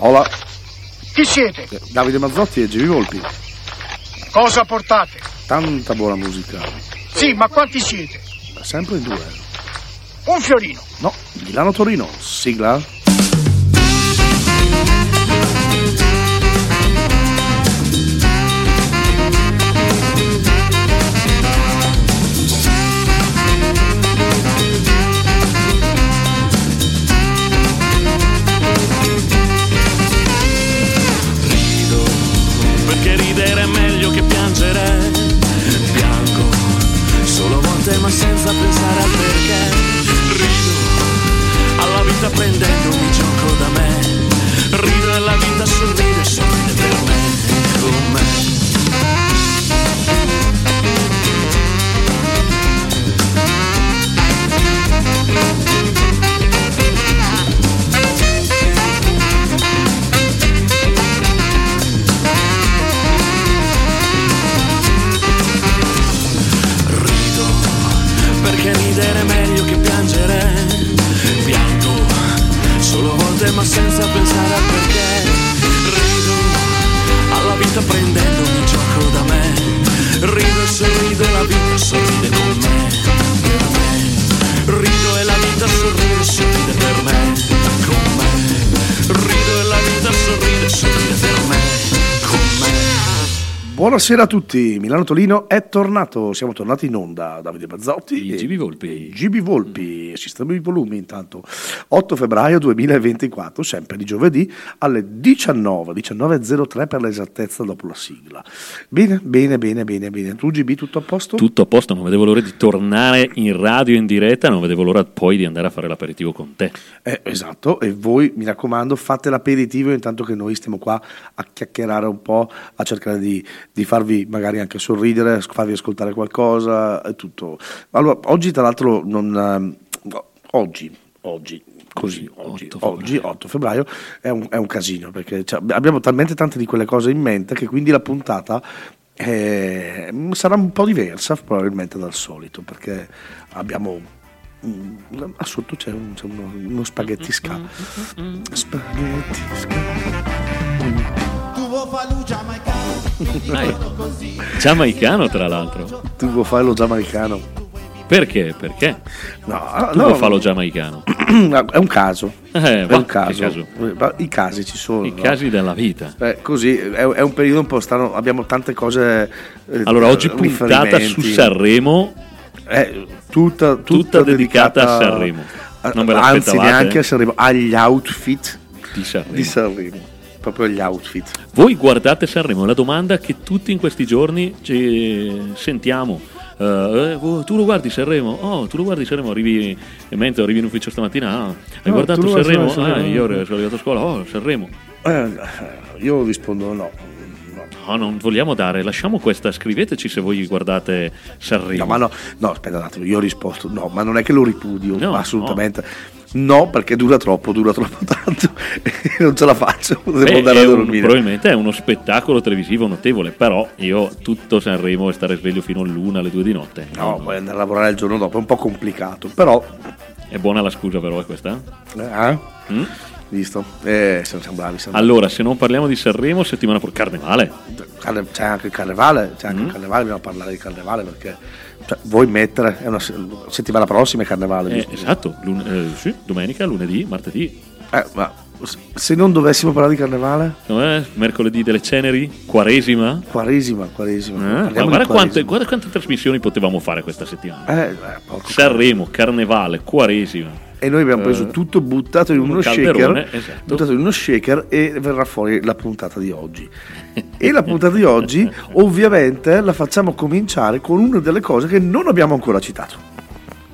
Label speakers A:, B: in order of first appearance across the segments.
A: Hola,
B: Chi siete?
A: Davide Mazzotti e Givi Volpi.
B: Cosa portate?
A: Tanta buona musica.
B: Sì, ma quanti siete?
A: Sempre in due.
B: Un fiorino.
A: No, Milano Torino, sigla. Buonasera a tutti, Milano Torino è tornato, siamo tornati in onda, Davide Bazzotti
C: I
A: e
C: Gibi Volpi.
A: GB Volpi, sistema di volumi intanto, 8 febbraio 2024, sempre di giovedì alle 19, 19.03 per l'esattezza dopo la sigla. Bene, bene, bene, bene, bene, tu GB tutto a posto?
C: Tutto a posto, non vedevo l'ora di tornare in radio in diretta, non vedevo l'ora poi di andare a fare l'aperitivo con te.
A: Eh, esatto, e voi mi raccomando fate l'aperitivo intanto che noi stiamo qua a chiacchierare un po', a cercare di, di farvi magari anche sorridere, farvi ascoltare qualcosa e tutto. Allora, oggi tra l'altro non... ehm, oggi, oggi, così, oggi,
C: 8 febbraio.
A: oggi 8 febbraio è un, è un casino perché cioè, abbiamo talmente tante di quelle cose in mente che quindi la puntata eh, sarà un po' diversa probabilmente dal solito perché abbiamo mm, ah, sotto c'è, un- c'è uno, uno spaghetti ska spaghetti ska.
C: Giamaicano, tra l'altro.
A: tu vuoi farlo giamaicano
C: Perché? Perché?
A: no, ah,
C: Tu
A: no,
C: vuoi farlo giamaicano.
A: è un caso
C: Eh,
A: è
C: va,
A: un caso,
C: caso?
A: I casi ci sono
C: I
A: no?
C: casi della vita.
A: Eh, così è, è un periodo un po' strano abbiamo tante cose eh,
C: Allora, oggi
A: eh,
C: puntata su. Sanremo,
A: Eh, tutta, tutta,
C: tutta dedicata a Sanremo. Non ve
A: anzi neanche a Sanremo agli outfit
C: di Sanremo.
A: di Sanremo proprio agli outfit
C: Voi guardate Sanremo, è la domanda che tutti in questi giorni ci sentiamo. Eh, eh, oh, tu lo guardi Sanremo? Oh, tu lo guardi Sanremo? Arrivi in mente, arrivi in ufficio stamattina. ah, hai
A: No,
C: guardato
A: lo guardi
C: Sanremo?
A: Sanremo.
C: Ah, io sono arrivato a scuola. Oh, Sanremo.
A: Eh, io rispondo no.
C: No, non vogliamo dare, lasciamo questa, scriveteci se voi guardate Sanremo.
A: No, ma no, no, aspetta un attimo, io ho risposto no, ma non è che lo ripudio,
C: No,
A: assolutamente. No. Perché dura troppo, dura troppo tanto e non ce la faccio, devo
C: Beh,
A: andare a
C: un-
A: dormire.
C: probabilmente è uno spettacolo televisivo notevole, però io tutto Sanremo e stare sveglio fino all'una, alle due di notte.
A: No, puoi andare a lavorare il giorno dopo, è un po' complicato, però...
C: È buona la scusa però è questa?
A: Eh?
C: Mm?
A: Visto? Eh, siamo, siamo bravi. Siamo
C: Allora, se non parliamo di Sanremo, settimana prossima, Carnevale.
A: Carne- c'è anche il carnevale, c'è anche il carnevale, dobbiamo parlare di carnevale perché cioè, vuoi mettere, è una se- settimana prossima è carnevale,
C: Eh, esatto, lun- eh, sì, domenica, lunedì, martedì.
A: Eh, ma se non dovessimo parlare di carnevale,
C: Eh, mercoledì delle ceneri, quaresima.
A: quaresima, quaresima.
C: Eh, guarda, quante, guarda quante trasmissioni potevamo fare questa settimana.
A: Eh,
C: Sanremo, Carnevale, Quaresima.
A: E noi abbiamo preso
C: Eh,
A: tutto, buttato in
C: un
A: uno shaker,
C: esatto.
A: buttato in uno shaker e verrà fuori la puntata di oggi. E la puntata di oggi, ovviamente, la facciamo cominciare con una delle cose che non abbiamo ancora citato.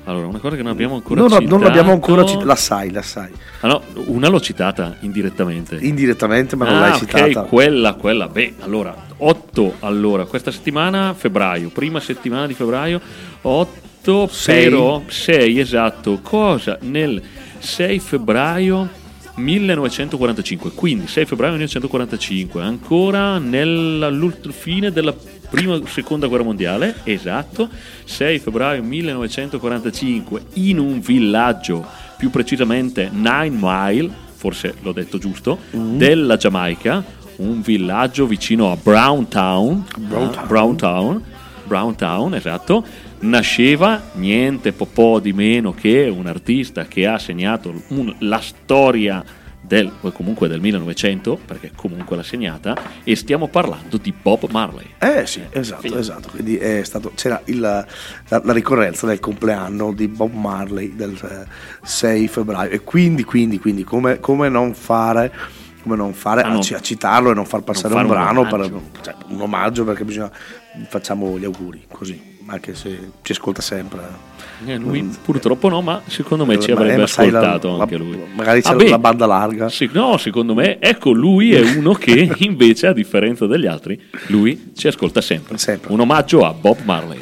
C: Allora, una cosa che non abbiamo ancora
A: Non,
C: citato.
A: non l'abbiamo ancora citata, la sai, la sai.
C: Ah, no, una l'ho citata indirettamente.
A: Indirettamente, ma non
C: ah,
A: l'hai
C: ok,
A: citata.
C: quella, quella. Beh, allora, 8 allora, questa settimana, febbraio, prima settimana di febbraio, 8
A: Sei.
C: però 6 esatto. Cosa nel 6 febbraio 1945, quindi 6 febbraio 1945, ancora nella fine della
D: prima seconda guerra mondiale, esatto, 6 febbraio 1945 in un villaggio, più precisamente Nine Mile, forse l'ho detto giusto, della Giamaica, un villaggio vicino a Browntown,
A: Browntown.
D: Browntown, Browntown, esatto, nasceva niente po', po' di meno che un artista che ha segnato un- la storia del, o comunque del 1900, perché comunque l'ha segnata, e stiamo parlando di Bob Marley.
A: Eh sì, esatto, esatto. Quindi è stato, c'era il- la, la ricorrenza del compleanno di Bob Marley del eh, 6 febbraio e quindi, quindi, quindi come, come non fare, come non fare
D: Ah,
A: a,
D: no.
A: a citarlo e non far passare
D: Non
A: un
D: fare un
A: brano, per,
D: omaggio.
A: cioè, un omaggio perché bisogna, facciamo gli auguri così, anche se ci ascolta sempre.
D: Eh, lui purtroppo no, ma secondo me ci avrebbe
A: ma la-
D: ascoltato
A: la-
D: anche lui.
A: magari c'è
D: Ah, beh,
A: la banda larga.
D: sì, no, secondo me, ecco, lui è uno che invece, a differenza degli altri, lui ci ascolta sempre.
A: Sempre.
D: Un omaggio a Bob Marley.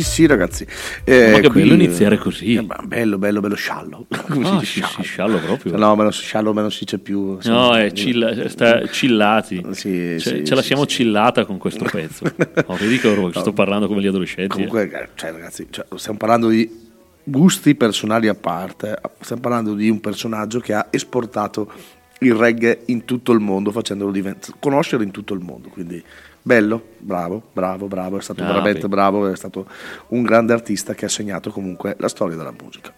A: Sì, sì, sì, ragazzi. Eh,
C: Ma che
A: qui-
C: bello iniziare così.
A: Eh, bello, bello, bello sciallo. Come si
C: Ah,
A: dice
C: sì, sì, sciallo proprio.
A: No, ma si sciallo, ma non si dice più. sì.
C: No, è chill- sta chillati.
A: Sì,
C: Ce,
A: sì,
C: ce la
A: sì,
C: siamo
A: sì.
C: chillata con questo pezzo. Oh, vedi che oro- sto parlando come gli adolescenti. eh.
A: Comunque, eh, cioè, ragazzi, cioè, stiamo parlando di gusti personali a parte. Stiamo parlando di un personaggio che ha esportato il reggae in tutto il mondo, facendolo divent- conoscere in tutto il mondo. Quindi, bello, bravo, bravo, bravo. È stato
C: Ah,
A: veramente
C: beh.
A: bravo. È stato un grande artista che ha segnato comunque la storia della musica.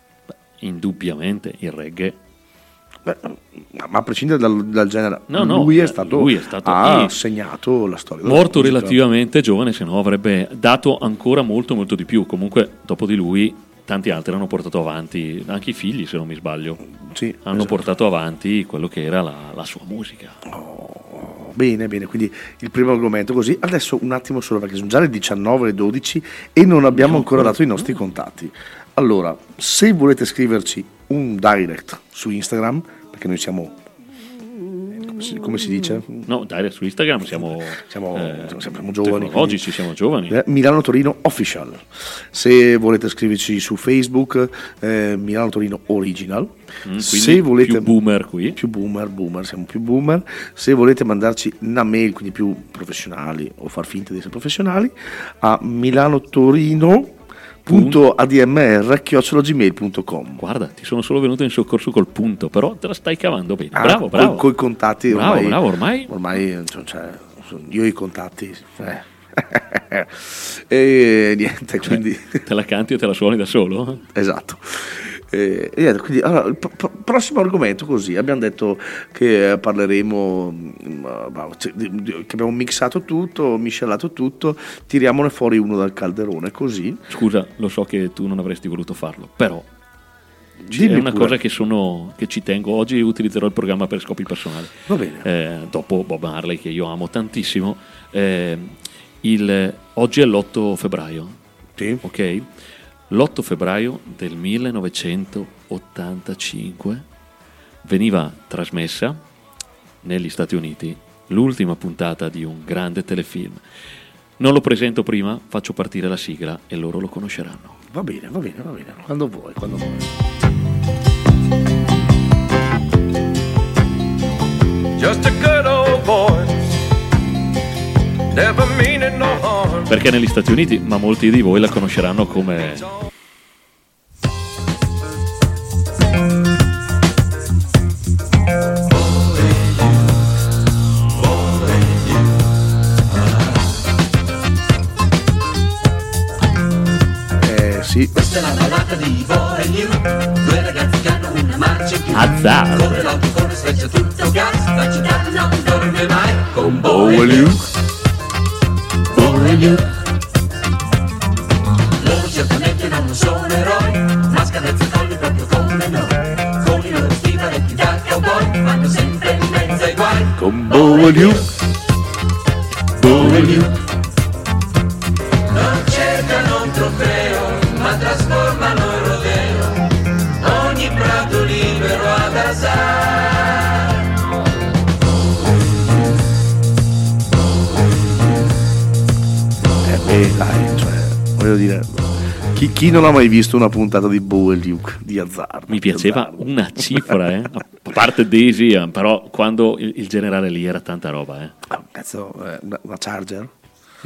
C: Indubbiamente il reggae.
A: Beh, ma a prescindere dal, dal genere,
C: No, no,
A: lui,
C: eh,
A: è stato,
C: lui è stato-
A: ha segnato la storia della
C: Morto
A: musica.
C: relativamente giovane, se no avrebbe dato ancora molto, molto di più. Comunque, dopo di lui, tanti altri hanno portato avanti, anche i figli, se non mi sbaglio,
A: Sì,
C: hanno
A: esatto.
C: portato avanti quello che era la, la sua musica.
A: Bene, bene, quindi il primo argomento così. Adesso un attimo solo perché sono già le 19 e 12 e non abbiamo ancora dato i nostri contatti. Allora, se volete scriverci un direct su Instagram, perché noi siamo, come si, dice?
C: No, dai, su Instagram siamo,
A: Siamo-
C: eh,
A: siamo giovani,
C: tecnologici, siamo giovani.
A: Eh, Milano Torino Official. Se volete scriverci su Facebook, eh, Milano Torino Original.
C: Mm,
A: se volete
C: più boomer qui.
A: più boomer, boomer, siamo più boomer. Se volete mandarci una mail, quindi più professionali o far finta di essere professionali, a milanotorino.admr.gmail.com
C: Guarda, ti sono solo venuto in soccorso col punto, però te la stai cavando bene.
A: Ah,
C: bravo, bravo.
A: Con i contatti
C: Bravo,
A: ormai,
C: bravo, ormai-
A: ormai cioè, cioè, io i contatti. eh. e niente,
C: Cioè,
A: quindi
C: te la canti e te la suoni da solo?
A: Esatto. Eh, quindi, allora, il pro- prossimo argomento così, abbiamo detto che parleremo, mm, bah, cioè, che abbiamo mixato tutto, miscelato tutto, tiriamone fuori uno dal calderone, così.
C: Scusa, lo so che tu non avresti voluto farlo, però
A: Dimmi
C: è una
A: pure.
C: cosa che, sono, che ci tengo. Oggi utilizzerò il programma per scopi personali.
A: Va bene.
C: Eh, dopo Bob Marley, che io amo tantissimo, eh, il- oggi è l'8 febbraio,
A: Sì.
C: ok? L'8 febbraio del 1985 veniva trasmessa negli Stati Uniti l'ultima puntata di un grande telefilm. Non lo presento prima, faccio partire la sigla e loro lo conosceranno.
A: Va bene, va bene, va bene, quando vuoi, quando vuoi.
E: Just a good old boy, never harm.
C: Perché negli Stati Uniti, ma molti di voi la conosceranno come
A: Eh sì,
C: Azzard.
A: Owen Luke. Con you non ha mai visto una puntata di Bow e Luke di Azzard?
C: Mi piaceva una cifra, eh. a parte Daisy, eh, però quando il, il generale lì era tanta roba. Eh.
A: Ah, cazzo, eh, una, una Charger?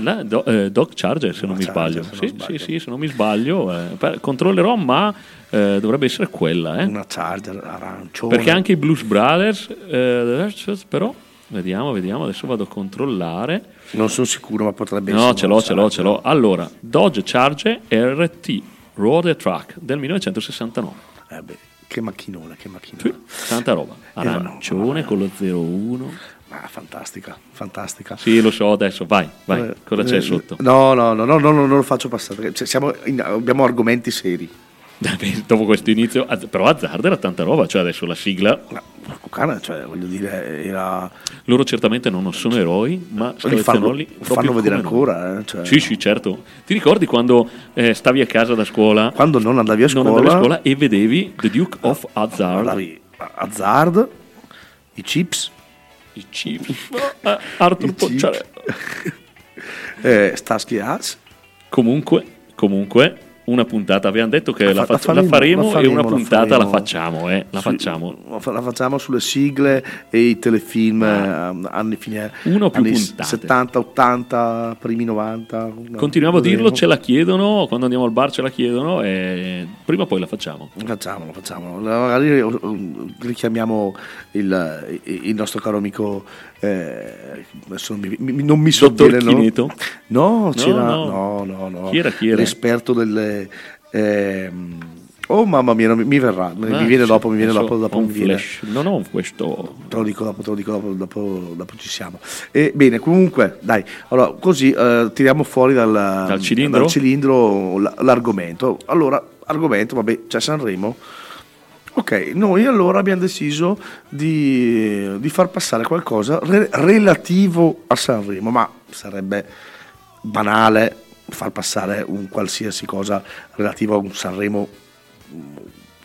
C: La Do- eh, Doc Charger, se non mi
A: Charger,
C: sbaglio.
A: se non
C: sì,
A: sbaglio.
C: sì, sì, se non mi sbaglio. eh, per- controllerò, ma eh, dovrebbe essere quella. Eh.
A: Una Charger arancione.
C: Perché anche i Blues Brothers, eh, però, vediamo, vediamo, adesso vado a controllare.
A: Non sono sicuro, ma potrebbe
C: No,
A: essere.
C: ce
A: una
C: l'ho, ce l'ho, ce l'ho. Allora, Dodge Charger RT Road Truck del 1969.
A: Eh beh, che macchinone, che macchinone.
C: Sì, tanta roba. Arancione con lo 01.
A: Ma fantastica, fantastica.
C: Sì, lo so adesso, vai, vai.
A: Eh,
C: Cosa c'è
A: eh,
C: sotto?
A: No, no, no, no, no, no, non lo faccio passare. cioè, siamo in- abbiamo argomenti seri.
C: Dopo questo inizio, però Azzard era tanta roba, cioè adesso la sigla,
A: No, Cucana, cioè, voglio dire, era...
C: loro certamente non sono eroi, ma
A: li fanno, fanno vedere ancora. eh, cioè,
C: Sì, sì, certo. Ti ricordi quando eh, stavi a casa da scuola,
A: Quando non andavi a scuola,
C: andavi a scuola? e vedevi The Duke of
A: guardavi Azzard, i chips,
C: i Chiefs, eh, Arthur
A: chips,
C: Pocciarello.
A: eh, Starsky Hutch,
C: Comunque, comunque, una puntata, abbiamo detto che
A: La
C: la,
A: fa- la
C: faccia- la
A: faremo,
C: faremo, e una
A: faremo,
C: puntata la
A: faremo.
C: facciamo, eh, la facciamo.
A: la facciamo sulle sigle e i telefilm eh, anni fine
C: Uno più
A: anni
C: puntate.
A: 70, 80, primi 90. no,
C: Continuiamo a dirlo, ce la chiedono, quando andiamo al bar ce la chiedono e prima o poi la facciamo.
A: Facciamolo, facciamolo. Magari eh, richiamiamo il, il nostro caro amico. Eh, mi, mi- non mi
C: Dottor
A: sovviene, no? No, c'era,
C: no.
A: no, no, no.
C: Chi era, chi era?
A: L'esperto delle. ehm, oh mamma mia, mi, mi verrà, mi
C: Ah,
A: viene
C: sì,
A: dopo, mi viene
C: adesso
A: dopo, dopo mi viene.
C: flash. Non ho questo.
A: Te lo dico dopo, te lo dico dopo, dopo, dopo ci siamo. E, bene, comunque, dai, allora, così eh, tiriamo fuori dal,
C: Dal cilindro?
A: dal cilindro l'argomento. Allora, argomento, vabbè, c'è Sanremo. Ok, noi allora abbiamo deciso di, di far passare qualcosa re- relativo a Sanremo, ma sarebbe banale far passare un qualsiasi cosa relativo a un Sanremo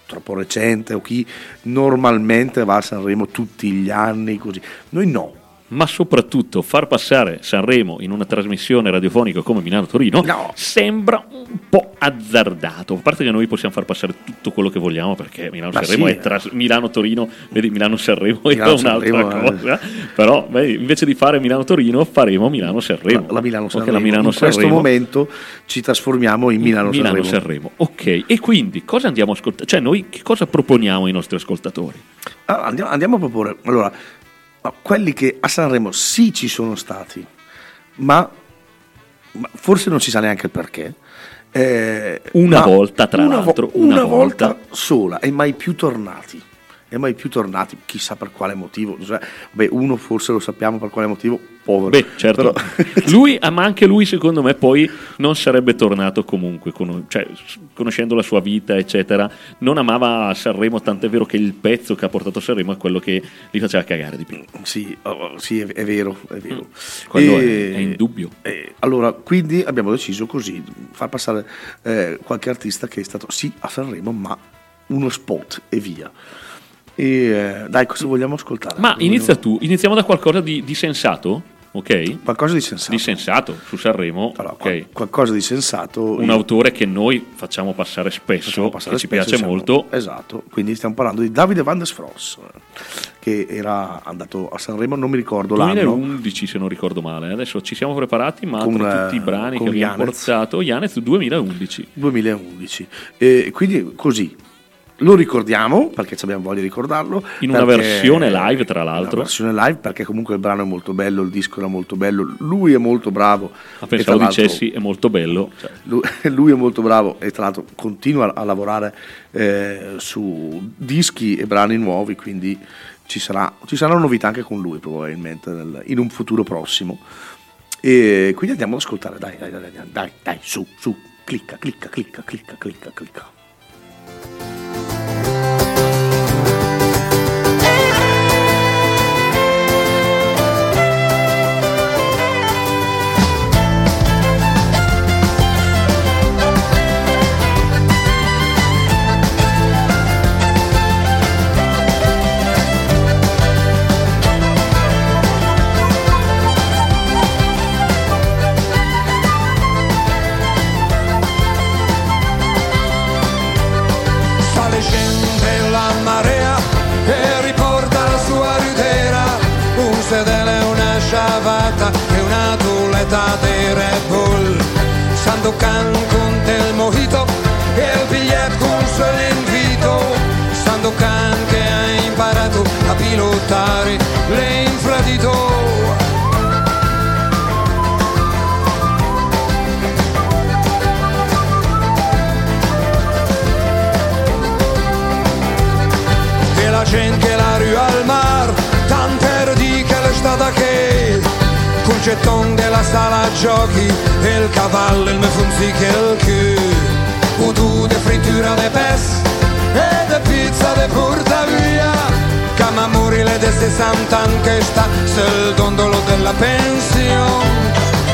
A: troppo recente o chi normalmente va a Sanremo tutti gli anni così. Noi no.
C: Ma soprattutto far passare Sanremo in una trasmissione radiofonica come Milano-Torino
A: No.
C: sembra un po' azzardato. A parte che noi possiamo far passare tutto quello che vogliamo perché Milano-Sanremo
A: sì,
C: è tras- Milano-Torino, vedi Milano-Sanremo è
A: Milano-Sanremo,
C: un'altra cosa. Però vedi, invece di fare Milano-Torino faremo Milano-Sanremo.
A: La, la Milano
C: Perché
A: Sanremo.
C: la Milano
A: In questo momento ci trasformiamo in Milano Sanremo.
C: Milano-Sanremo. Ok, e quindi cosa andiamo a ascoltare? Cioè noi che cosa proponiamo ai nostri ascoltatori?
A: Allora, andiamo, andiamo a proporre. Allora, quelli che a Sanremo sì ci sono stati, ma, ma forse non si sa neanche il perché. eh,
C: Una volta, tra
A: una vo-
C: l'altro,
A: una,
C: una
A: volta,
C: volta.
A: sola e mai più tornati. E mai più tornati, chissà per quale motivo. Cioè, beh, uno forse lo sappiamo per quale motivo, povero.
C: Beh, certo. Lui, ah, ma anche lui, secondo me, poi non sarebbe tornato comunque, con- cioè, conoscendo la sua vita, eccetera. Non amava Sanremo, tant'è vero che il pezzo che ha portato a Sanremo è quello che gli faceva cagare di più.
A: Sì, oh, sì, è, è vero, è vero.
C: Quello è- è indubbio.
A: eh, allora, quindi abbiamo deciso così, far passare eh, qualche artista che è stato sì a Sanremo, ma uno spot e via. E eh, dai, cosa vogliamo ascoltare?
C: Ma
A: Cosa
C: inizia
A: vogliamo-
C: tu, iniziamo da qualcosa di, di sensato, ok?
A: Qualcosa di sensato.
C: Di sensato su Sanremo,
A: Allora,
C: ok?
A: qual- qualcosa di sensato.
C: Un
A: Io-
C: autore che noi facciamo passare spesso,
A: facciamo passare
C: che ci
A: spesso,
C: piace
A: siamo-
C: molto.
A: Esatto, quindi stiamo parlando di Davide Van der Sfross, che era andato a Sanremo, non mi ricordo l'anno.
C: 2011 se non ricordo male, adesso ci siamo preparati, ma
A: Con,
C: tra tutti
A: eh,
C: i brani
A: con
C: che abbiamo
A: Yanez.
C: portato, Yanez 2011.
A: 2011. E quindi così lo ricordiamo perché abbiamo voglia di ricordarlo.
C: In una versione live, tra l'altro.
A: Una versione live perché comunque il brano è molto bello, il disco era molto bello, lui è molto bravo.
C: Ma
A: tra
C: pensavo dicessi, è molto bello. Cioè,
A: Lui, lui è molto bravo e tra l'altro continua a lavorare eh, su dischi e brani nuovi, quindi ci, sarà, ci saranno novità anche con lui probabilmente nel- in un futuro prossimo. E quindi andiamo ad ascoltare, dai, dai, dai, dai, dai, dai, su, su, clicca, clicca, clicca, clicca, clicca, clicca.
E: Tuleta di Red Bull Sandokan con del mojito e il biglietto con solo invito Sandokan che ha imparato a pilotare l'infradito e la gente col getton della sala giochi e il cavallo il me funzica il cul udù de frittura de pes e de pizza de porta via. Camamuri le de 60 che sta sul dondolo della pensione.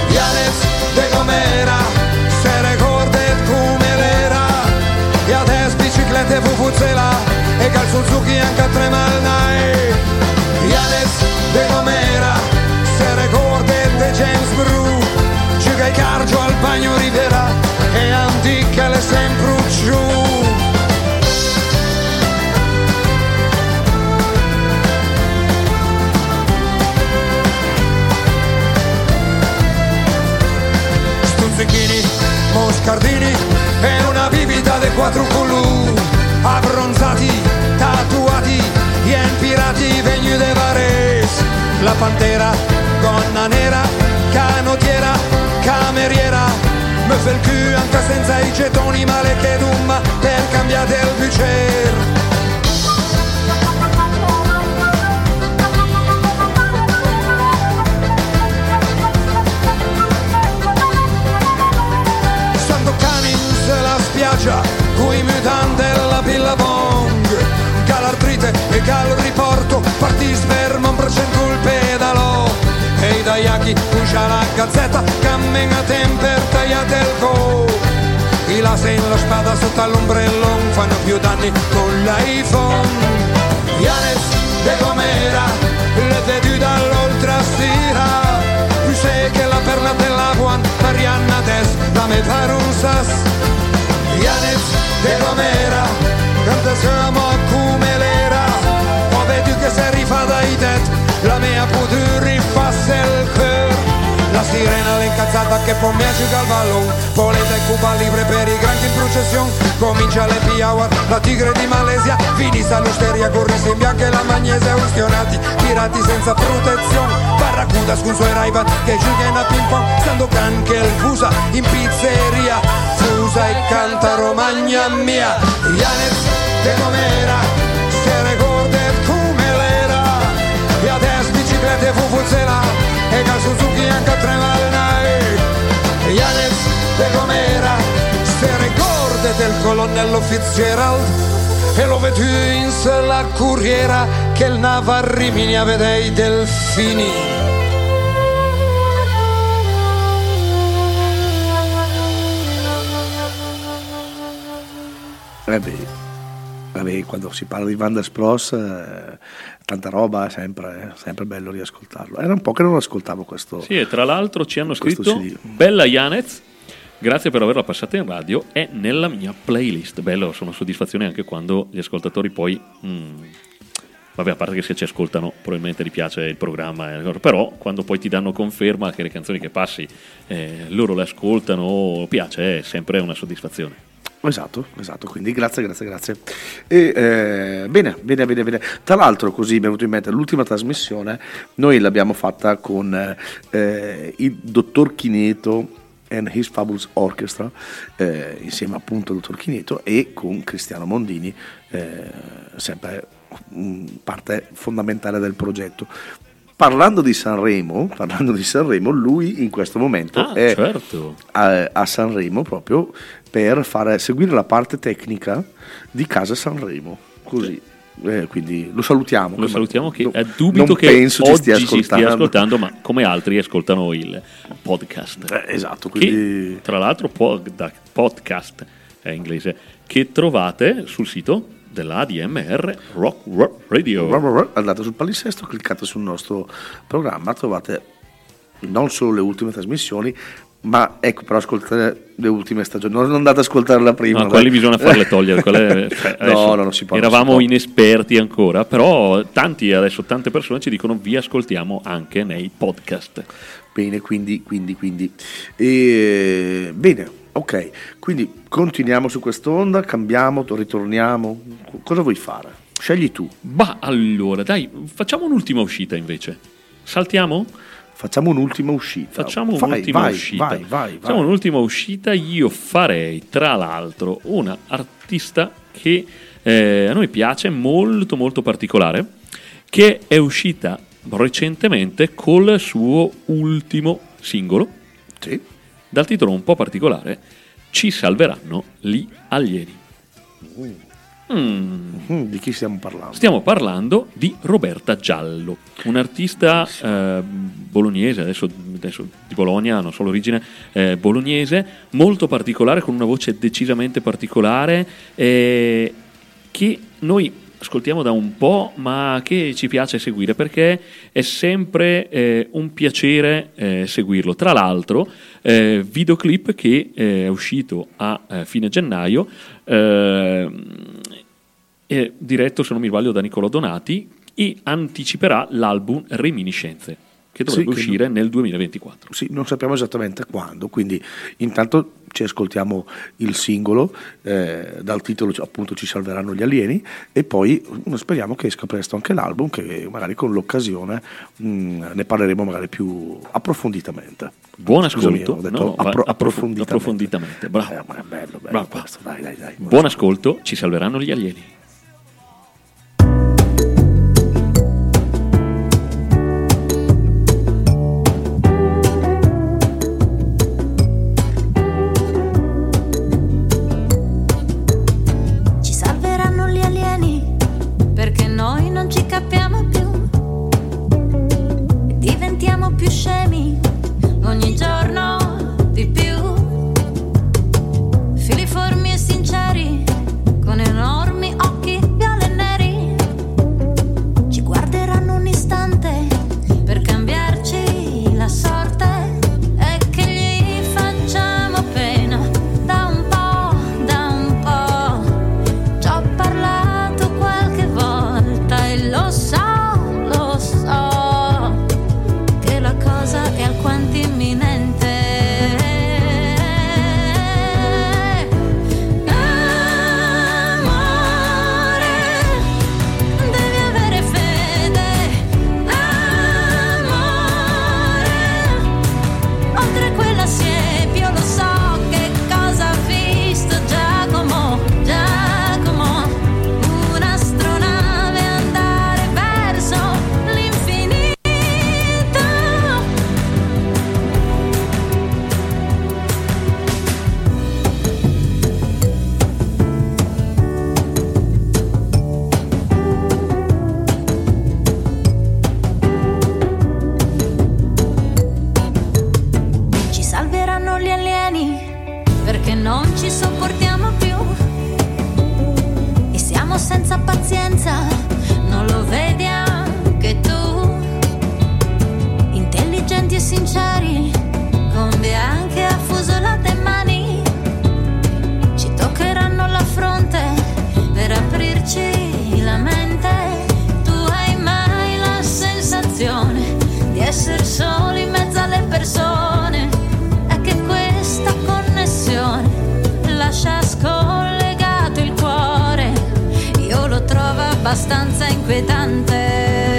E: Yanez de com'era se ricorda come l'era. E adesso biciclette Vuvuzela non fanno più danni con l'iPhone. Yanes de Gomera, le vedu dall'oltre stira, più sei che la perla dell'agua, Marianna Des, la me fare un. Yanes de Gomera, canta siamo come l'era, o vedi che se rifà dai det, la mia putur rifasse il cœur. La sirena l'incazzata che poi mi il ballon Polenta e Cuba libre per i granchi in processione. Comincia le Piawar, la tigre di Malesia. Finisce all'osteria con risi in bianco e la magnesia Ustionati, pirati senza protezione. Barracuda con suoi raiva che giocano a ping pong Stando anche il fusa in pizzeria. Fusa e canta Romagna mia. Janez de Gomera Se ricorda come l'era? E adesso biciclette Vuvuzela e cal Suzuki anche a Tremalnai Janez de Gomera se ricorda del colonnello Fitzgerald e lo vedo in la corriera che il nava a Rimini i delfini.
A: Eh beh, vabbè, quando si parla di Wanders Bros, eh, tanta roba, è sempre, sempre bello riascoltarlo. Era un po' che non ascoltavo questo.
C: Sì, e tra l'altro ci hanno scritto. Bella Yanez, grazie per averla passata in radio, è nella mia playlist. Bello, sono soddisfazioni anche quando gli ascoltatori poi... mm, vabbè, a parte che se ci ascoltano probabilmente gli piace il programma, e cose, però quando poi ti danno conferma che le canzoni che passi eh, loro le ascoltano o piace, è sempre una soddisfazione.
A: Esatto, esatto, quindi grazie, grazie, grazie. E, eh, bene, bene, bene, bene. Tra l'altro, così mi è venuto in mente l'ultima trasmissione, noi l'abbiamo fatta con eh, il dottor Chineto and His Fabulous Orchestra, eh, insieme appunto al dottor Chineto e con Cristiano Mondini, eh, sempre mm, parte fondamentale del progetto. Parlando di Sanremo, parlando di Sanremo, lui in questo momento
C: Ah,
A: è
C: certo.
A: a, a Sanremo proprio per fare, seguire la parte tecnica di Casa Sanremo. Così. Eh, quindi lo salutiamo.
C: Lo
A: che-
C: salutiamo che
A: no-
C: è dubito che
A: penso ci stia ascoltando.
C: stia ascoltando, ma come altri ascoltano il podcast.
A: Eh, esatto,
C: che
A: quindi
C: tra l'altro pod- podcast è inglese che trovate sul sito dell'ADMR Rock Rock Radio.
A: andate sul palinsesto, cliccate sul nostro programma, trovate non solo le ultime trasmissioni, ma ecco, però ascoltate le ultime stagioni, non andate ad ascoltare la prima.
C: No, quelli bisogna farle togliere. quelle- cioè,
A: no,
C: adesso
A: no, non si può.
C: Eravamo
A: si può.
C: inesperti ancora, però tanti adesso, tante persone ci dicono vi ascoltiamo anche nei podcast.
A: Bene, quindi, quindi, quindi. E, bene, ok. Quindi continuiamo su quest'onda, cambiamo, ritorniamo. Cosa vuoi fare? Scegli tu.
C: Ma allora, dai, facciamo un'ultima uscita invece. Saltiamo?
A: Facciamo un'ultima uscita.
C: Facciamo
A: Vai,
C: un'ultima
A: vai,
C: uscita.
A: Vai, vai,
C: Facciamo
A: vai.
C: un'ultima uscita. Io farei, tra l'altro, una artista che eh, a noi piace, molto molto particolare, che è uscita recentemente col suo ultimo singolo,
A: Sì.
C: Dal titolo un po' particolare, Ci salveranno gli alieni. Mm.
A: Mm, di chi stiamo parlando?
C: Stiamo parlando di Roberta Giallo, un'artista eh, bolognese, adesso, adesso di Bologna, non so l'origine, eh, bolognese, molto particolare, con una voce decisamente particolare, eh, che noi ascoltiamo da un po', ma che ci piace seguire perché è sempre eh, un piacere eh, seguirlo. Tra l'altro, eh, videoclip che eh, è uscito a eh, fine gennaio, eh, è diretto, se non mi sbaglio, da Niccolo Donati e anticiperà l'album Reminiscenze.
F: Che dovrebbe
A: Sì, che
F: uscire nel 2024.
A: Sì, non sappiamo esattamente quando, quindi intanto ci ascoltiamo il singolo, eh, dal titolo appunto ci salveranno gli alieni e poi mm, speriamo che esca presto anche l'album, che magari con l'occasione mm, ne parleremo magari più approfonditamente.
F: Buon
A: Scusami,
F: ascolto.
A: detto
F: No, va-
A: appro-
F: approf-
A: approfonditamente.
F: approfonditamente, bravo.
A: Eh, bello, bello
F: Bravo.
A: questo, dai, dai, dai.
F: Buon ascolto, ci salveranno gli alieni.
G: Abbastanza inquietante.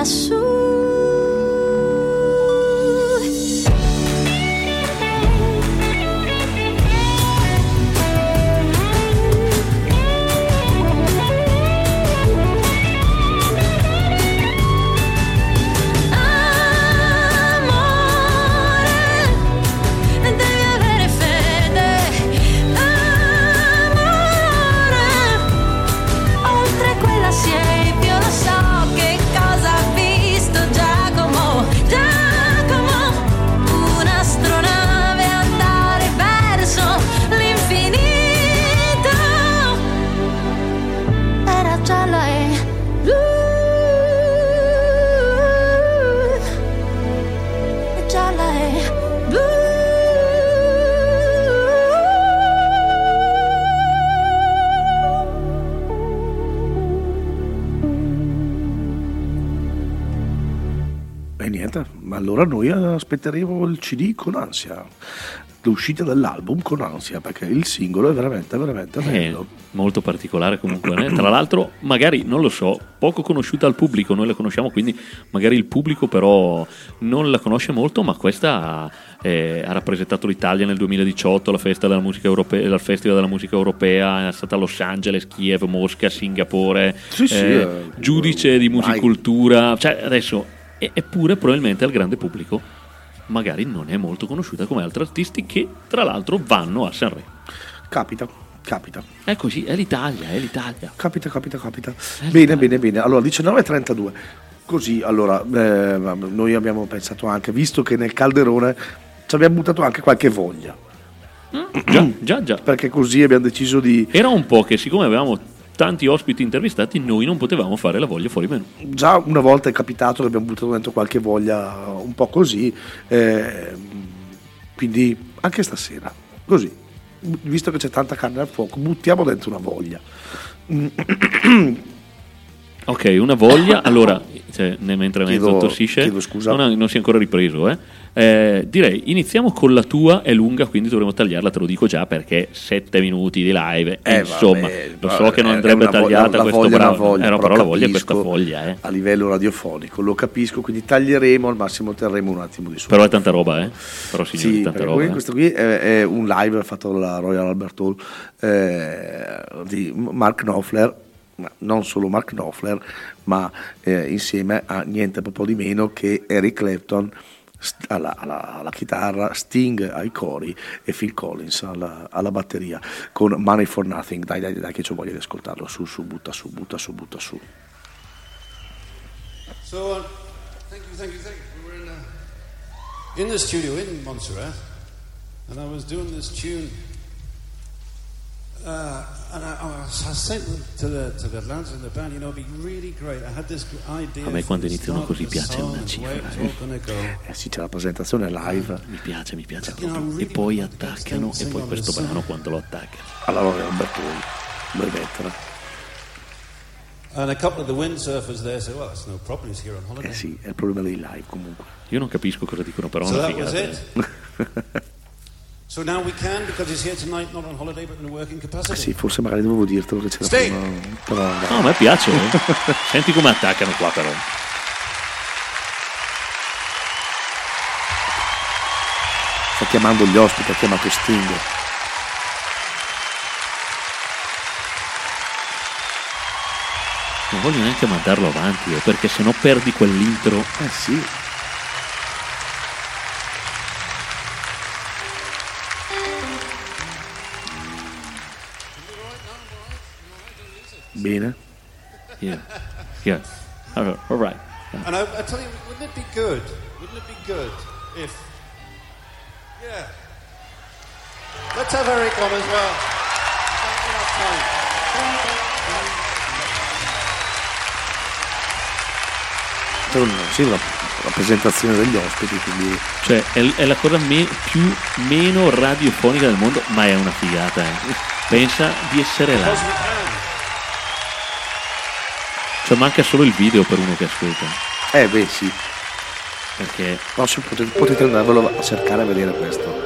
A: na sua. Allora noi aspetteremo il CD con ansia, l'uscita dell'album con ansia, perché il singolo è veramente, veramente
F: È
A: bello.
F: molto particolare comunque. eh. Tra l'altro, magari non lo so, poco conosciuta al pubblico, noi la conosciamo, quindi magari il pubblico però non la conosce molto, ma questa eh, ha rappresentato l'Italia nel 2018 alla festa della musica europea, al Festival della musica europea, è stata a Los Angeles, Kiev, Mosca, Singapore,
A: Sì, sì,
F: eh,
A: eh,
F: giudice di musicultura, cioè adesso
C: E- eppure probabilmente al grande pubblico magari non è molto conosciuta come altri artisti che tra l'altro vanno a Sanremo.
A: Capita, capita.
C: È così, è l'Italia, è l'Italia.
A: Capita, capita, capita. Bene, bene, bene. Allora, 19.32. Così, allora, eh, noi abbiamo pensato anche, visto che nel calderone ci abbiamo buttato anche qualche voglia,
C: Già, già, già.
A: perché così abbiamo deciso di...
C: Era un po' che siccome avevamo tanti ospiti intervistati, noi non potevamo fare la voglia fuori meno.
A: Già una volta è capitato che abbiamo buttato dentro qualche voglia un po' così, eh, quindi anche stasera, così, visto che c'è tanta carne al fuoco, buttiamo dentro una voglia.
C: Ok, una voglia. Allora, cioè, nel- mentre
A: Chiedo-
C: mezzo tossisce,
A: chiedo scusa.
C: Non, non si è ancora ripreso. Eh. Eh, direi iniziamo con la tua, è lunga, quindi dovremo tagliarla. Te lo dico già perché sette minuti di live.
A: Eh,
C: insomma,
A: vabbè,
C: lo so che non andrebbe tagliata
A: la
C: questo
A: è una
C: bravo.
A: voglia,
C: no, però la voglia è questa voglia, eh.
A: A livello radiofonico, lo capisco, quindi taglieremo, al massimo terremo un attimo di su.
C: Però è tanta roba, eh. Però signori,
A: Sì,
C: tanta roba. eh.
A: questo qui è, è un live fatto dalla Royal Albert Hall eh, di Mark Knopfler, non solo Mark Knopfler, ma eh, insieme a niente proprio di meno che Eric Clapton alla, alla- alla chitarra, Sting ai cori e Phil Collins alla, alla batteria con Money for Nothing. Dai, dai, dai, che c'ho voglia di ascoltarlo. Su, su, butta su, butta su, butta su.
H: So, uh, thank you, thank you, thank you. We were in, uh, in the studio in Montserrat, and I was doing this tune. Uh, and I, I, was, I said to the, to the lads in the band, you know, it'd be really great. I had this idea.
C: A me quando iniziano così piace una cifra, eh.
A: Eh sì, c'è la presentazione live
C: Mi piace, mi piace proprio. E poi attaccano, e poi
H: on
C: questo brano quando lo attaccano.
A: alla Royal Albert Hall. Vuoi mettere?
H: And a couple of the windsurfers there said, well, that's no problem, he's here on holiday.
A: Eh sì, è il problema dei live comunque.
C: Io non capisco cosa dicono, però è
H: So was
C: figata.
A: Eh
H: capacity.
A: sì, forse magari dovevo dirtelo che c'era
H: Sting!
A: prima, però.
C: No, a me piace. eh. Senti come attaccano qua, però.
A: sta chiamando gli ospiti, ha chiamato Sting.
C: Non voglio neanche mandarlo avanti, eh, perché sennò perdi quell'intro.
A: Eh sì. Bene.
C: Yeah. Yeah. All all right.
H: And I, I tell you, wouldn't it be good? Wouldn't it be good if. Yeah. Let's have Eric on as well.
A: Sì, la, la presentazione degli ospiti, quindi
C: Cioè, è, è la cosa me- più meno radiofonica del mondo, ma è una figata. eh. Pensa di essere là. Cioè, manca solo il video per uno che ascolta.
A: eh beh sì.
C: Perché
A: No, se potete, potete andarvelo a cercare a vedere questo.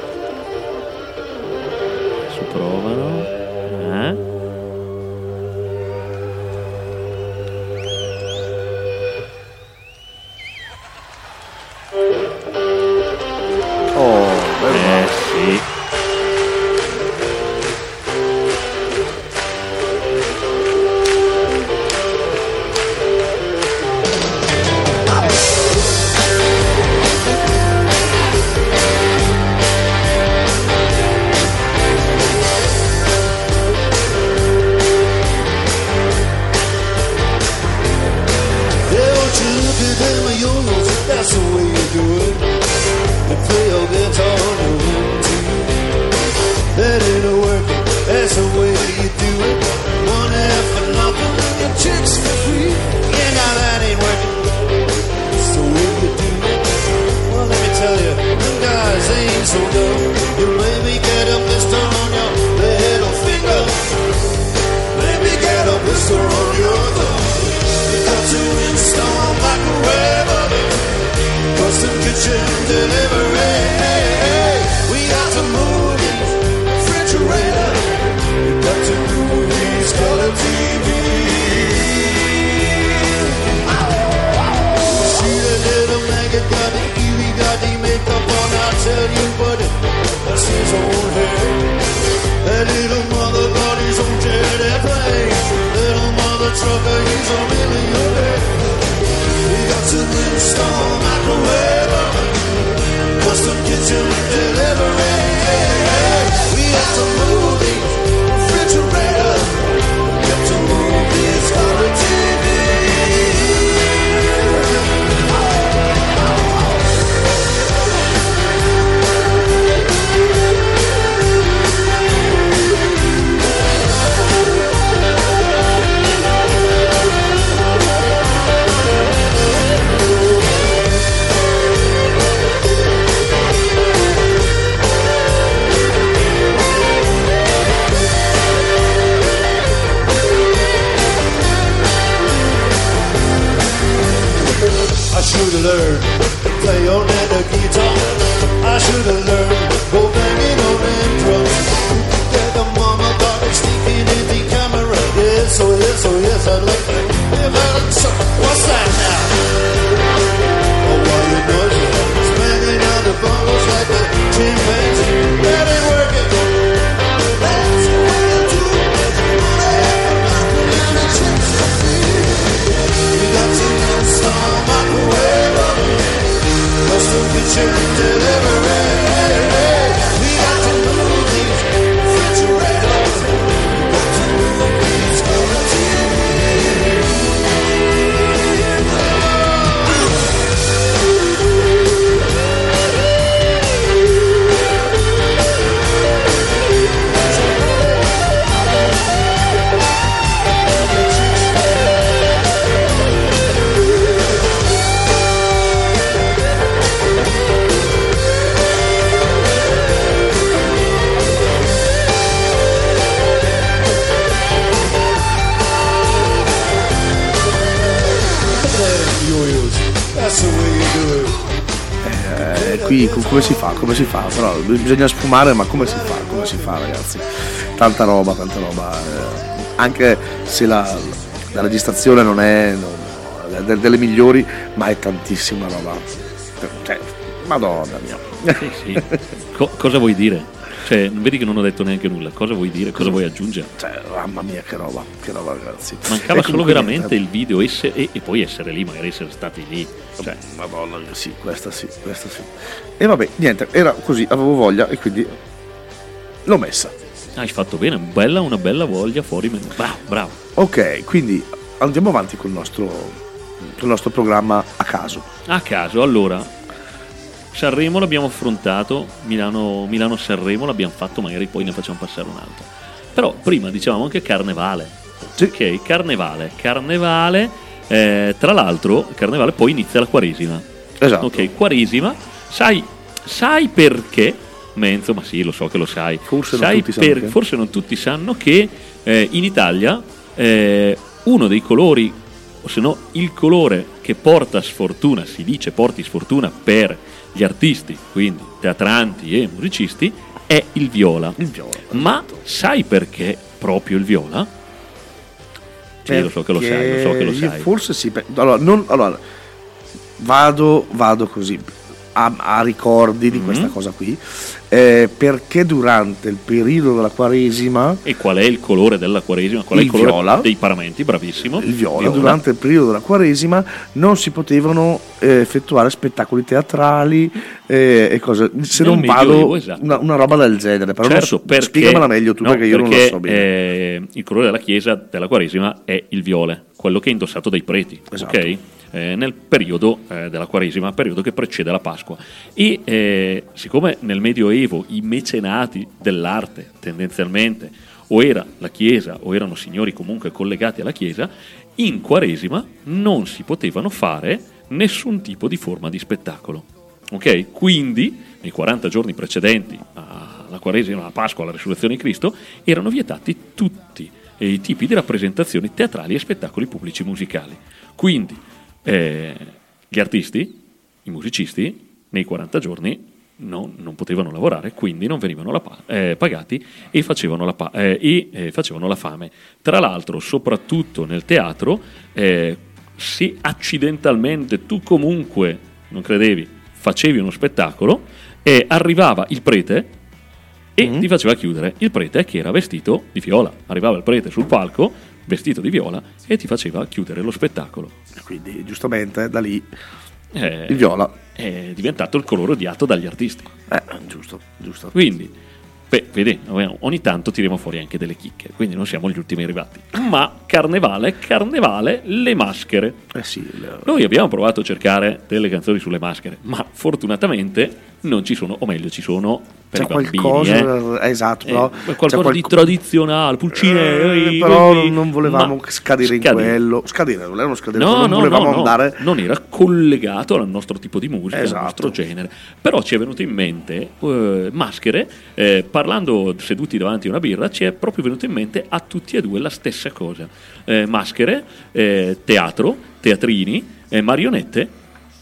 I: Yes, oh yes, oh yes, I'd like to live out. What's that now?
A: Come si fa? Però bisogna sfumare, ma come si fa? Come si fa, ragazzi? Tanta roba, tanta roba. eh, anche se la, la registrazione non è non- de- delle migliori, ma è tantissima roba. Cioè, madonna mia.
C: Sì, sì. Co- cosa vuoi dire? Cioè, non vedi che non ho detto neanche nulla. Cosa vuoi dire? Cosa vuoi aggiungere?
A: Cioè, mamma mia, che roba, che roba, ragazzi.
C: Mancava
A: E
C: solo veramente
A: niente.
C: il video esse- e, e poi essere lì, magari essere stati lì. Cioè,
A: Madonna, sì, questa sì, questa sì. E vabbè, niente, era così, avevo voglia e quindi l'ho messa.
C: hai fatto bene, bella, una bella voglia fuori. Bravo, bravo.
A: Ok, quindi andiamo avanti col nostro, col nostro programma a caso.
C: A caso, allora, Sanremo l'abbiamo affrontato, Milano, Milano-Sanremo l'abbiamo fatto, magari poi ne facciamo passare un altro. Però prima dicevamo anche Carnevale.
A: Sì.
C: Ok, Carnevale. Carnevale, eh, tra l'altro, Carnevale poi inizia la Quaresima.
A: Esatto.
C: Ok, Quaresima. Sai, sai perché? Menzo, ma sì, lo so che lo sai.
A: Forse non
C: sai
A: tutti sanno che-
C: forse non tutti sanno che eh, in Italia eh, uno dei colori, o se no il colore che porta sfortuna, si dice porti sfortuna per gli artisti, quindi teatranti e musicisti, è il viola.
A: Il viola.
C: Ma sai perché proprio il viola? Sì, lo so che lo sai, lo so che lo sai.
A: Forse sì. Allora, non- allora, vado, vado così a, a ricordi di
C: Mm-hmm.
A: questa cosa qui. eh, perché durante il periodo della Quaresima
C: E qual è il colore della Quaresima? Qual è il,
A: Il
C: colore
A: viola.
C: dei paramenti? Bravissimo.
A: il viola, durante il periodo della Quaresima non si potevano eh, effettuare spettacoli teatrali eh, e cose se
C: Nel
A: non vado
C: esatto.
A: una, una roba del genere però
C: Certo, perché,
A: spiegamela meglio tu
C: no,
A: perché io non lo
C: perché,
A: so bene
C: eh, il colore della chiesa della Quaresima è il viole, quello che è indossato dai preti,
A: Esatto.
C: ok? Eh, nel periodo eh, della Quaresima, periodo che precede la Pasqua. E eh, siccome nel Medioevo i mecenati dell'arte tendenzialmente o era la Chiesa o erano signori comunque collegati alla Chiesa, in Quaresima non si potevano fare nessun tipo di forma di spettacolo. Ok? Quindi, nei 40 giorni precedenti alla Quaresima, alla Pasqua, alla Resurrezione di Cristo, erano vietati tutti eh, i tipi di rappresentazioni teatrali e spettacoli pubblici musicali. Quindi, eh, gli artisti, i musicisti, nei 40 giorni non, non potevano lavorare, quindi non venivano pa- eh, pagati e facevano, la pa- eh, e, eh, facevano la fame. Tra l'altro, soprattutto nel teatro, eh, se accidentalmente tu comunque, non credevi, facevi uno spettacolo, eh, arrivava il prete e ti faceva chiudere. Il prete che era vestito di viola. Arrivava il prete sul palco, vestito di viola, e ti faceva chiudere lo spettacolo.
A: quindi giustamente da lì
C: Eh,
A: il viola
C: È diventato il colore odiato dagli artisti.
A: eh, giusto giusto
C: Quindi, Beh, vedi, ogni tanto tiriamo fuori anche delle chicche, quindi non siamo gli ultimi arrivati. Ma carnevale, carnevale, le maschere.
A: Eh sì, le-
C: Noi abbiamo provato a cercare delle canzoni sulle maschere, ma fortunatamente non ci sono, o meglio, ci sono per
A: c'è
C: i bambini.
A: qualcosa,
C: eh.
A: esatto,
C: Eh,
A: però
C: qualcosa
A: c'è
C: di tradizionale, pulcine.
A: Eh,
C: ehi,
A: però
C: ehi,
A: non volevamo scadere in
C: scadere.
A: quello. Scadere, uno scadere,
C: No,
A: non
C: no,
A: volevamo
C: no,
A: andare.
C: non era collegato al nostro tipo di musica,
A: Esatto.
C: al nostro genere. Però ci è venuto in mente eh, maschere, eh, parlando seduti davanti a una birra, ci è proprio venuto in mente a tutti e due la stessa cosa. Eh, maschere, eh, teatro, teatrini, eh, marionette,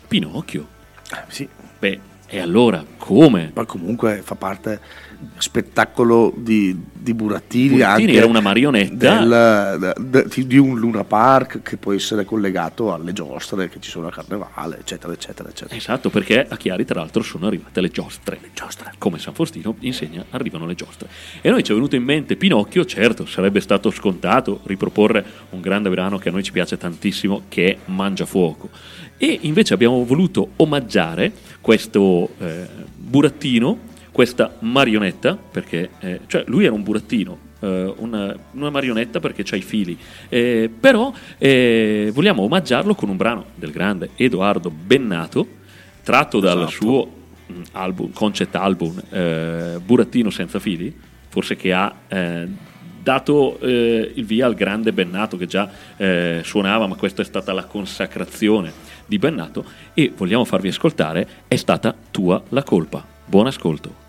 C: Pinocchio.
A: Eh, sì,
C: Beh, e allora come?
A: ma comunque fa parte spettacolo di, di Burattini,
C: Burattini era una marionetta.
A: del- de- de- di un Luna Park che può essere collegato alle giostre che ci sono a Carnevale, eccetera, eccetera, eccetera.
C: Esatto, perché a Chiari tra l'altro sono arrivate le giostre. Le giostre. Come San Faustino insegna, arrivano le giostre. E a noi ci è venuto in mente Pinocchio, certo, sarebbe stato scontato riproporre un grande brano che a noi ci piace tantissimo, che è Mangiafuoco. E invece abbiamo voluto omaggiare questo eh, burattino, questa marionetta, perché eh, cioè lui era un burattino, eh, una, una marionetta perché c'ha i fili, Eh, però eh, vogliamo omaggiarlo con un brano del grande Edoardo Bennato, tratto dal
A: Esatto.
C: suo mm, album, concept album eh, Burattino senza fili, forse che ha eh, dato eh, il via al grande Bennato che già eh, suonava, ma questa è stata la consacrazione di Bennato e vogliamo farvi ascoltare È stata tua la colpa. Buon ascolto.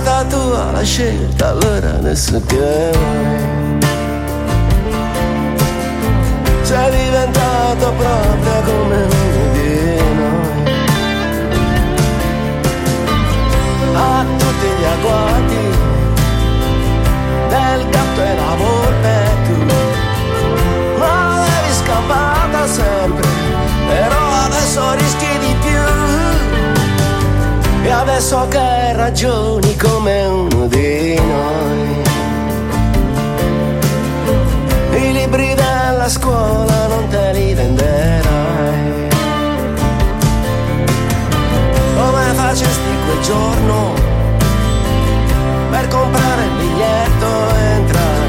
D: Stata tua la scelta, allora adesso che? Sei diventato proprio come uno di noi A tutti gli agguati del gatto e la volpe adesso che ragioni come uno di noi. I libri della scuola non te li venderai. Come facesti quel giorno Per comprare il biglietto e entrare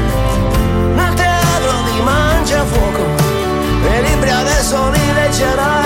D: Nel teatro di Mangiafuoco? I libri adesso li leggerai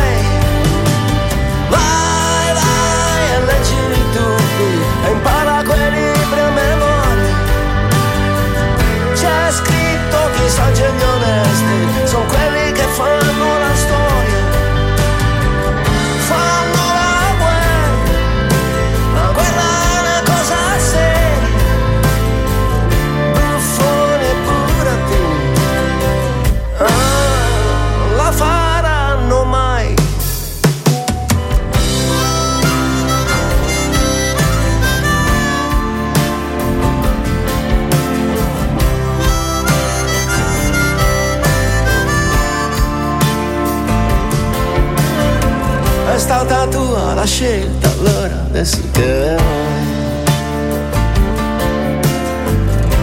D: la scelta, allora adesso che vuoi?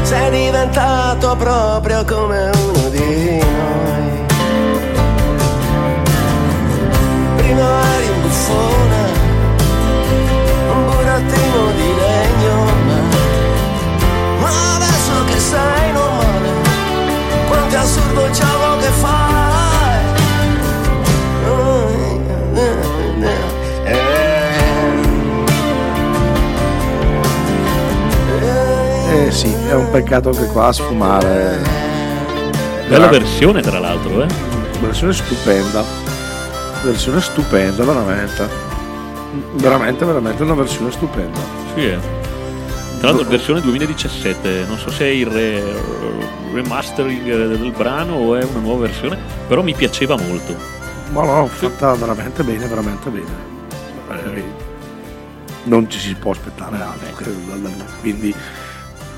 D: Sei diventato proprio come uno è
A: un peccato anche qua a sfumare.
C: Bella versione, tra l'altro, eh.
A: Versione stupenda. Versione stupenda, veramente. Veramente, veramente una versione stupenda.
C: Sì, eh. Tra l'altro, versione 2017. Non so se è il re- remastering del brano o è una nuova versione, però mi piaceva molto.
A: Ma no, fatta veramente bene, veramente bene. Eh, non ci si può aspettare altro. Quindi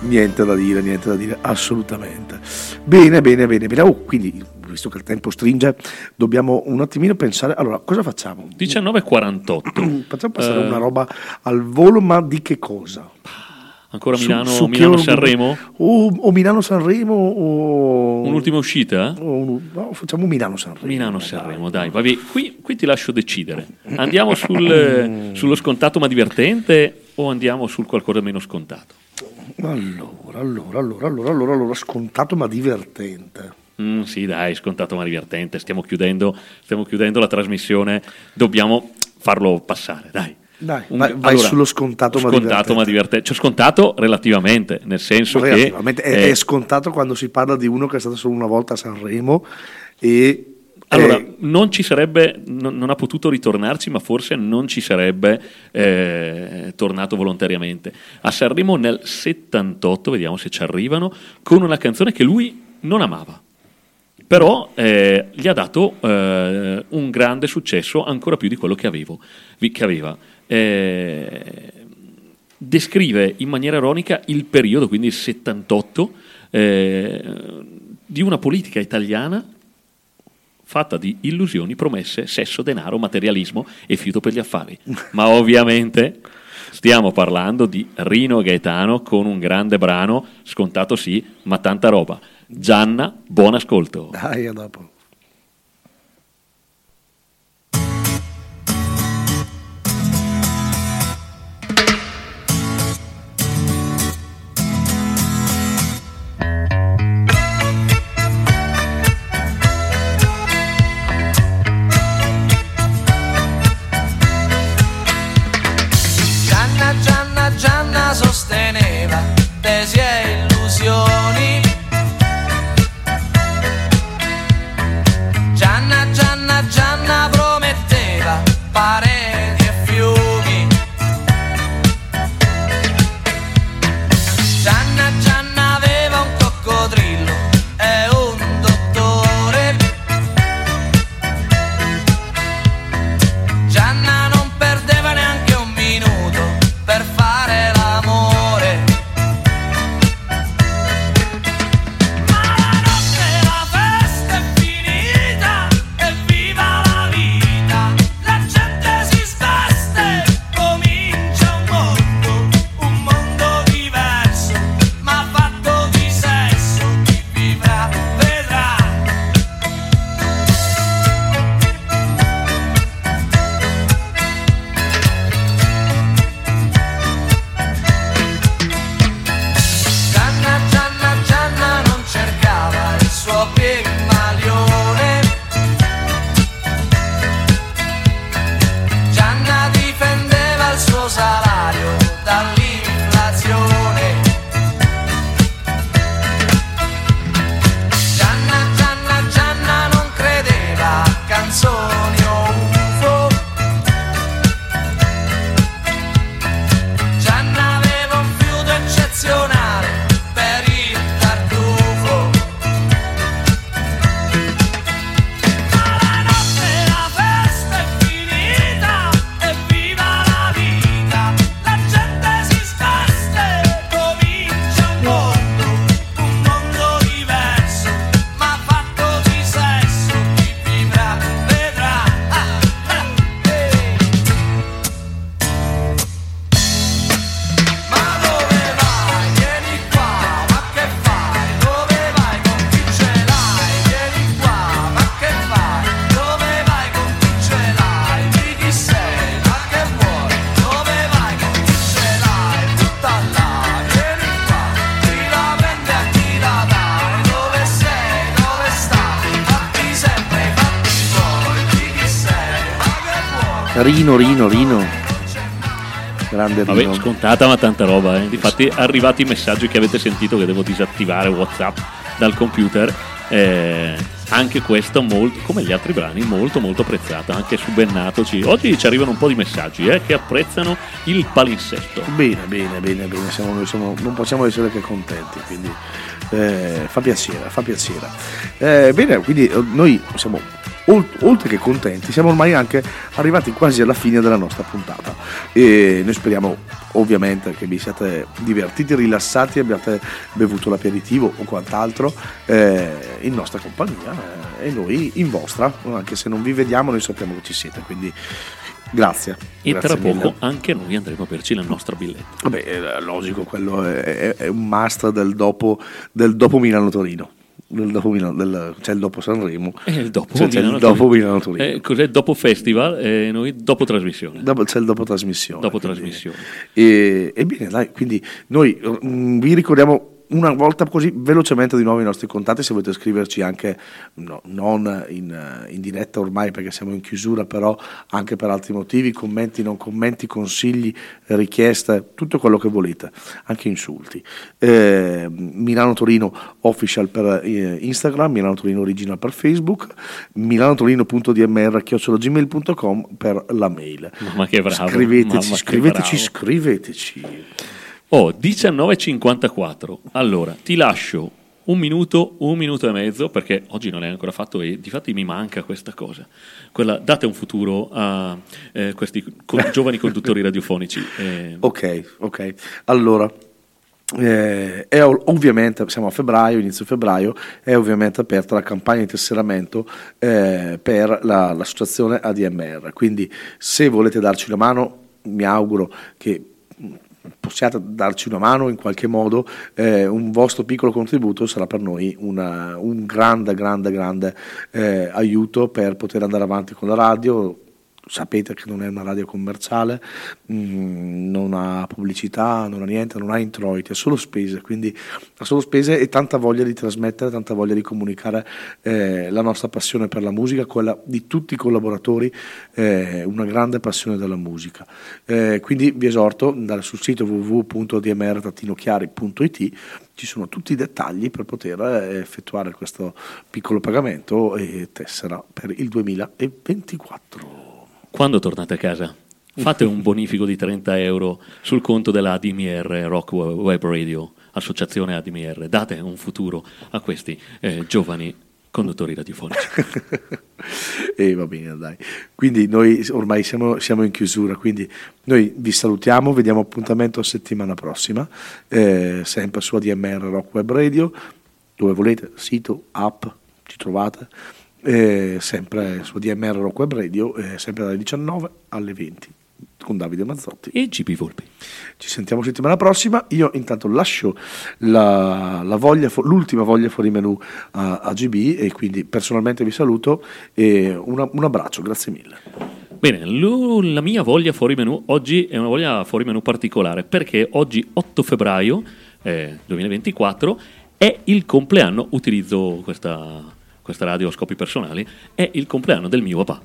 A: niente da dire, niente da dire, assolutamente. Bene, bene, bene, bene. Oh, quindi, visto che il tempo stringe, dobbiamo un attimino pensare. Allora, cosa facciamo?
C: 1948.
A: Facciamo passare
C: Eh,
A: una roba al volo, ma di che cosa?
C: Ancora
A: Su-
C: Milano,
A: su che
C: Milano Sanremo?
A: O, o Milano-Sanremo o...
C: Un'ultima uscita?
A: o un- no, facciamo Milano-Sanremo.
C: Milano Sanremo, dai, vabbè, qui, qui ti lascio decidere. Andiamo sul, eh, sullo scontato ma divertente o andiamo sul qualcosa meno scontato?
A: Allora, allora, allora, allora, allora, allora, scontato ma divertente.
C: Mm, sì, dai, scontato ma divertente. Stiamo chiudendo, stiamo chiudendo la trasmissione, dobbiamo farlo passare, dai.
A: Dai,
C: Un-
A: vai, vai
C: allora,
A: sullo scontato, ma
C: scontato
A: divertente.
C: ma divertente. Cioè, scontato relativamente, nel senso che
A: Relativamente, è,
C: eh,
A: è scontato quando si parla di uno che è stato solo una volta a Sanremo e
C: Allora,
A: eh,
C: non ci sarebbe, non, non ha potuto ritornarci, ma forse non ci sarebbe eh, tornato volontariamente. A Sanremo nel 78, vediamo se ci arrivano, con una canzone che lui non amava. Però eh, gli ha dato eh, un grande successo, ancora più di quello che, avevo, che aveva. Eh, descrive in maniera ironica il periodo, quindi il 78, eh, di una politica italiana fatta di illusioni, promesse, sesso, denaro, materialismo e fiuto per gli affari. Ma ovviamente stiamo parlando di Rino Gaetano con un grande brano, scontato sì, ma tanta roba. Gianna, buon ascolto.
A: dai, a dopo.
J: there's yeah
A: Rino, Rino, Rino. Grande
C: Vabbè,
A: Rino.
C: scontata ma tanta roba. Eh. Difatti, arrivati i messaggi che avete sentito che devo disattivare WhatsApp dal computer. eh, anche questo, molto, come gli altri brani, molto molto apprezzato. Anche su Bennatoci. Oggi ci arrivano un po' di messaggi eh, che apprezzano il palinsesto.
A: Bene, bene, bene, bene. Siamo, siamo- non possiamo essere che contenti, quindi eh, fa piacere, fa piacere. Eh, bene, quindi eh, noi siamo oltre che contenti, siamo ormai anche arrivati quasi alla fine della nostra puntata e noi speriamo ovviamente che vi siate divertiti, rilassati, abbiate bevuto l'aperitivo o quant'altro eh, in nostra compagnia eh, e noi in vostra, anche se non vi vediamo noi sappiamo che ci siete, quindi grazie.
C: E
A: grazie
C: tra poco
A: mille.
C: anche noi andremo a perci la nostra billetta.
A: Vabbè, è logico, quello è, è- è un must del dopo, del dopo Milano-Torino. Del dopo Milano, del- c'è il dopo Sanremo.
C: E il dopo
A: C'è, c'è il
C: Milano
A: dopo
C: Torino.
A: Milano-Torino.
C: Eh, cos'è dopo festival e noi dopo trasmissione.
A: Dopo- c'è il dopo trasmissione.
C: Dopo
A: quindi-
C: trasmissione.
A: E, e bene, dai, quindi noi mm, vi ricordiamo una volta così velocemente di nuovo i nostri contatti, se volete scriverci anche, no, non in, in diretta ormai perché siamo in chiusura, però anche per altri motivi, commenti, non commenti, consigli, richieste, tutto quello che volete, anche insulti. Eh, Milano Torino official per eh, Instagram, Milano Torino original per Facebook, milanotorino.dmr gmail.com per la mail.
C: Mamma che bravo.
A: Scriveteci,
C: mamma che
A: scriveteci,
C: bravo.
A: scriveteci.
C: Oh, 19.54. Allora, ti lascio un minuto, un minuto e mezzo, perché oggi non l'hai ancora fatto e difatti mi manca questa cosa. Quella, date un futuro a eh, questi co- giovani conduttori radiofonici. eh,
A: Ok, ok. Allora, eh, è ov- ovviamente, siamo a febbraio, inizio febbraio, è ovviamente aperta la campagna di tesseramento eh, per la- l'associazione ADMR. Quindi se volete darci una mano, mi auguro che possiate darci una mano in qualche modo, eh, un vostro piccolo contributo sarà per noi una- un grande, grande, grande eh, aiuto per poter andare avanti con la radio. Sapete che non è una radio commerciale, mm, non ha pubblicità, non ha niente, non ha introiti, ha solo spese, quindi ha solo spese e tanta voglia di trasmettere, tanta voglia di comunicare eh, la nostra passione per la musica, quella di tutti i collaboratori, eh, una grande passione della musica. Eh, quindi vi esorto andare sul sito www.dmr-chiari.it, ci sono tutti i dettagli per poter eh, effettuare questo piccolo pagamento e tessera per il 2024.
C: Quando tornate a casa? Fate un bonifico di 30 euro sul conto della ADMR Rock Web Radio, associazione ADMR. Date un futuro a questi eh, giovani conduttori radiofonici.
A: e va bene, dai. Quindi noi ormai siamo, siamo in chiusura, quindi noi vi salutiamo, vediamo appuntamento settimana prossima, eh, sempre su ADMR Rock Web Radio, dove volete, sito, app, ci trovate, eh, sempre su ADMR Rock Web Radio, eh, sempre dalle 19 alle 20 con Davide Mazzotti.
C: E GP Volpi.
A: Ci sentiamo settimana prossima. Io intanto lascio la, la voglia l'ultima voglia fuori menù a, a GB e quindi personalmente vi saluto e una- un abbraccio, grazie mille.
C: Bene, la mia voglia fuori menù oggi è una voglia fuori menù particolare perché oggi 8 febbraio eh, 2024 è il compleanno, utilizzo questa, questa radio a scopi personali, è il compleanno del mio papà.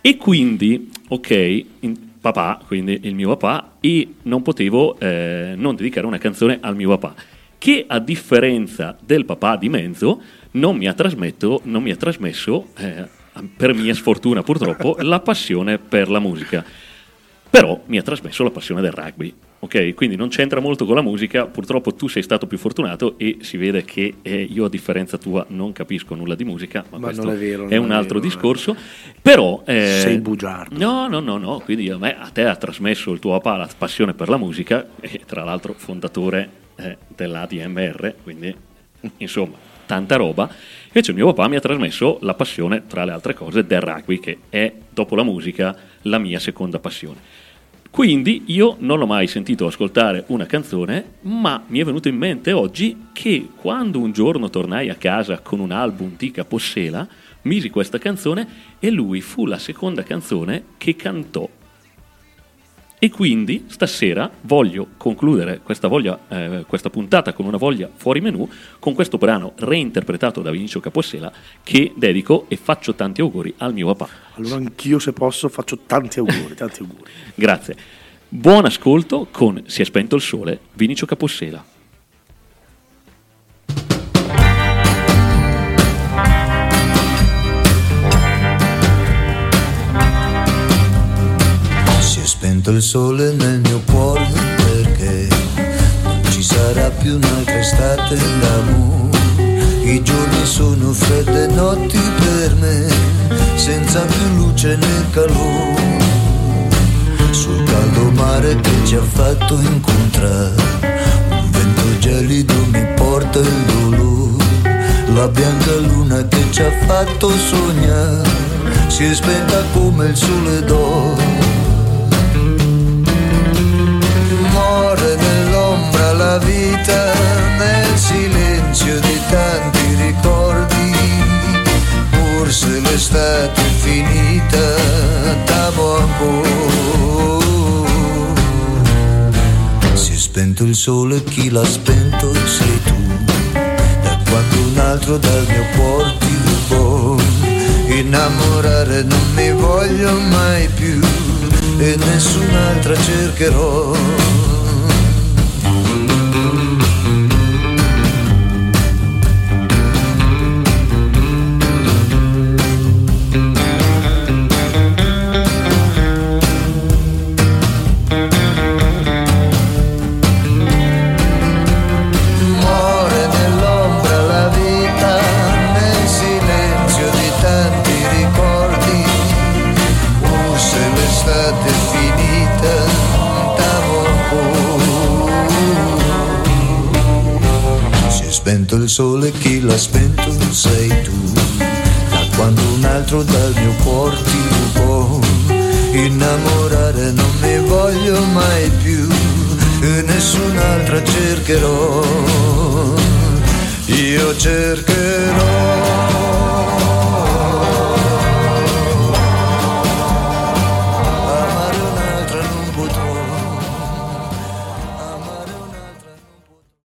C: E quindi, ok, in- papà, quindi il mio papà, e non potevo eh, non dedicare una canzone al mio papà, che a differenza del papà di mezzo non mi ha, non mi ha trasmesso, eh, per mia sfortuna purtroppo, la passione per la musica. Però mi ha trasmesso la passione del rugby, ok? Quindi non c'entra molto con la musica, purtroppo tu sei stato più fortunato e si vede che eh, io a differenza tua non capisco nulla di musica, ma,
A: Ma
C: questo
A: è vero,
C: è un
A: è
C: altro
A: vero,
C: discorso. Però... eh,
A: Sei bugiardo.
C: No, no, no, no, quindi a, me, a te ha trasmesso il tuo papà la passione per la musica e tra l'altro fondatore eh, dell'ADMR, quindi insomma tanta roba. Invece il mio papà mi ha trasmesso la passione, tra le altre cose, del rugby, che è, dopo la musica, la mia seconda passione. Quindi io non l'ho mai sentito ascoltare una canzone, ma mi è venuto in mente oggi che quando un giorno tornai a casa con un album di Capossela, misi questa canzone e lui fu la seconda canzone che cantò. E quindi stasera voglio concludere questa, voglia, eh, questa puntata con una voglia fuori menù con questo brano reinterpretato da Vinicio Capossela che dedico e faccio tanti auguri al mio papà.
A: Allora anch'io se posso faccio tanti auguri, tanti auguri.
C: Grazie. Buon ascolto con Si è spento il sole, Vinicio Capossela.
K: Spento il sole nel mio cuore perché non ci sarà più un'altra estate d'amore. I giorni sono fredde notti per me, senza più luce né calore. Sul caldo mare che ci ha fatto incontrare, un vento gelido mi porta il dolore. La bianca luna che ci ha fatto sognare, si è spenta come il sole d'oro. Vita, nel silenzio di tanti ricordi. Forse l'estate è finita, t'amo ancora. Si è spento il sole, chi l'ha spento sei tu. Da quando un altro dal mio cuore ti rubò. Innamorare non mi voglio mai più e nessun'altra cercherò. Sole, chi l'ha spento sei tu. Da quando un altro dal mio cuore ti rubò. Innamorare non mi voglio mai più e nessun'altra cercherò. Io cercherò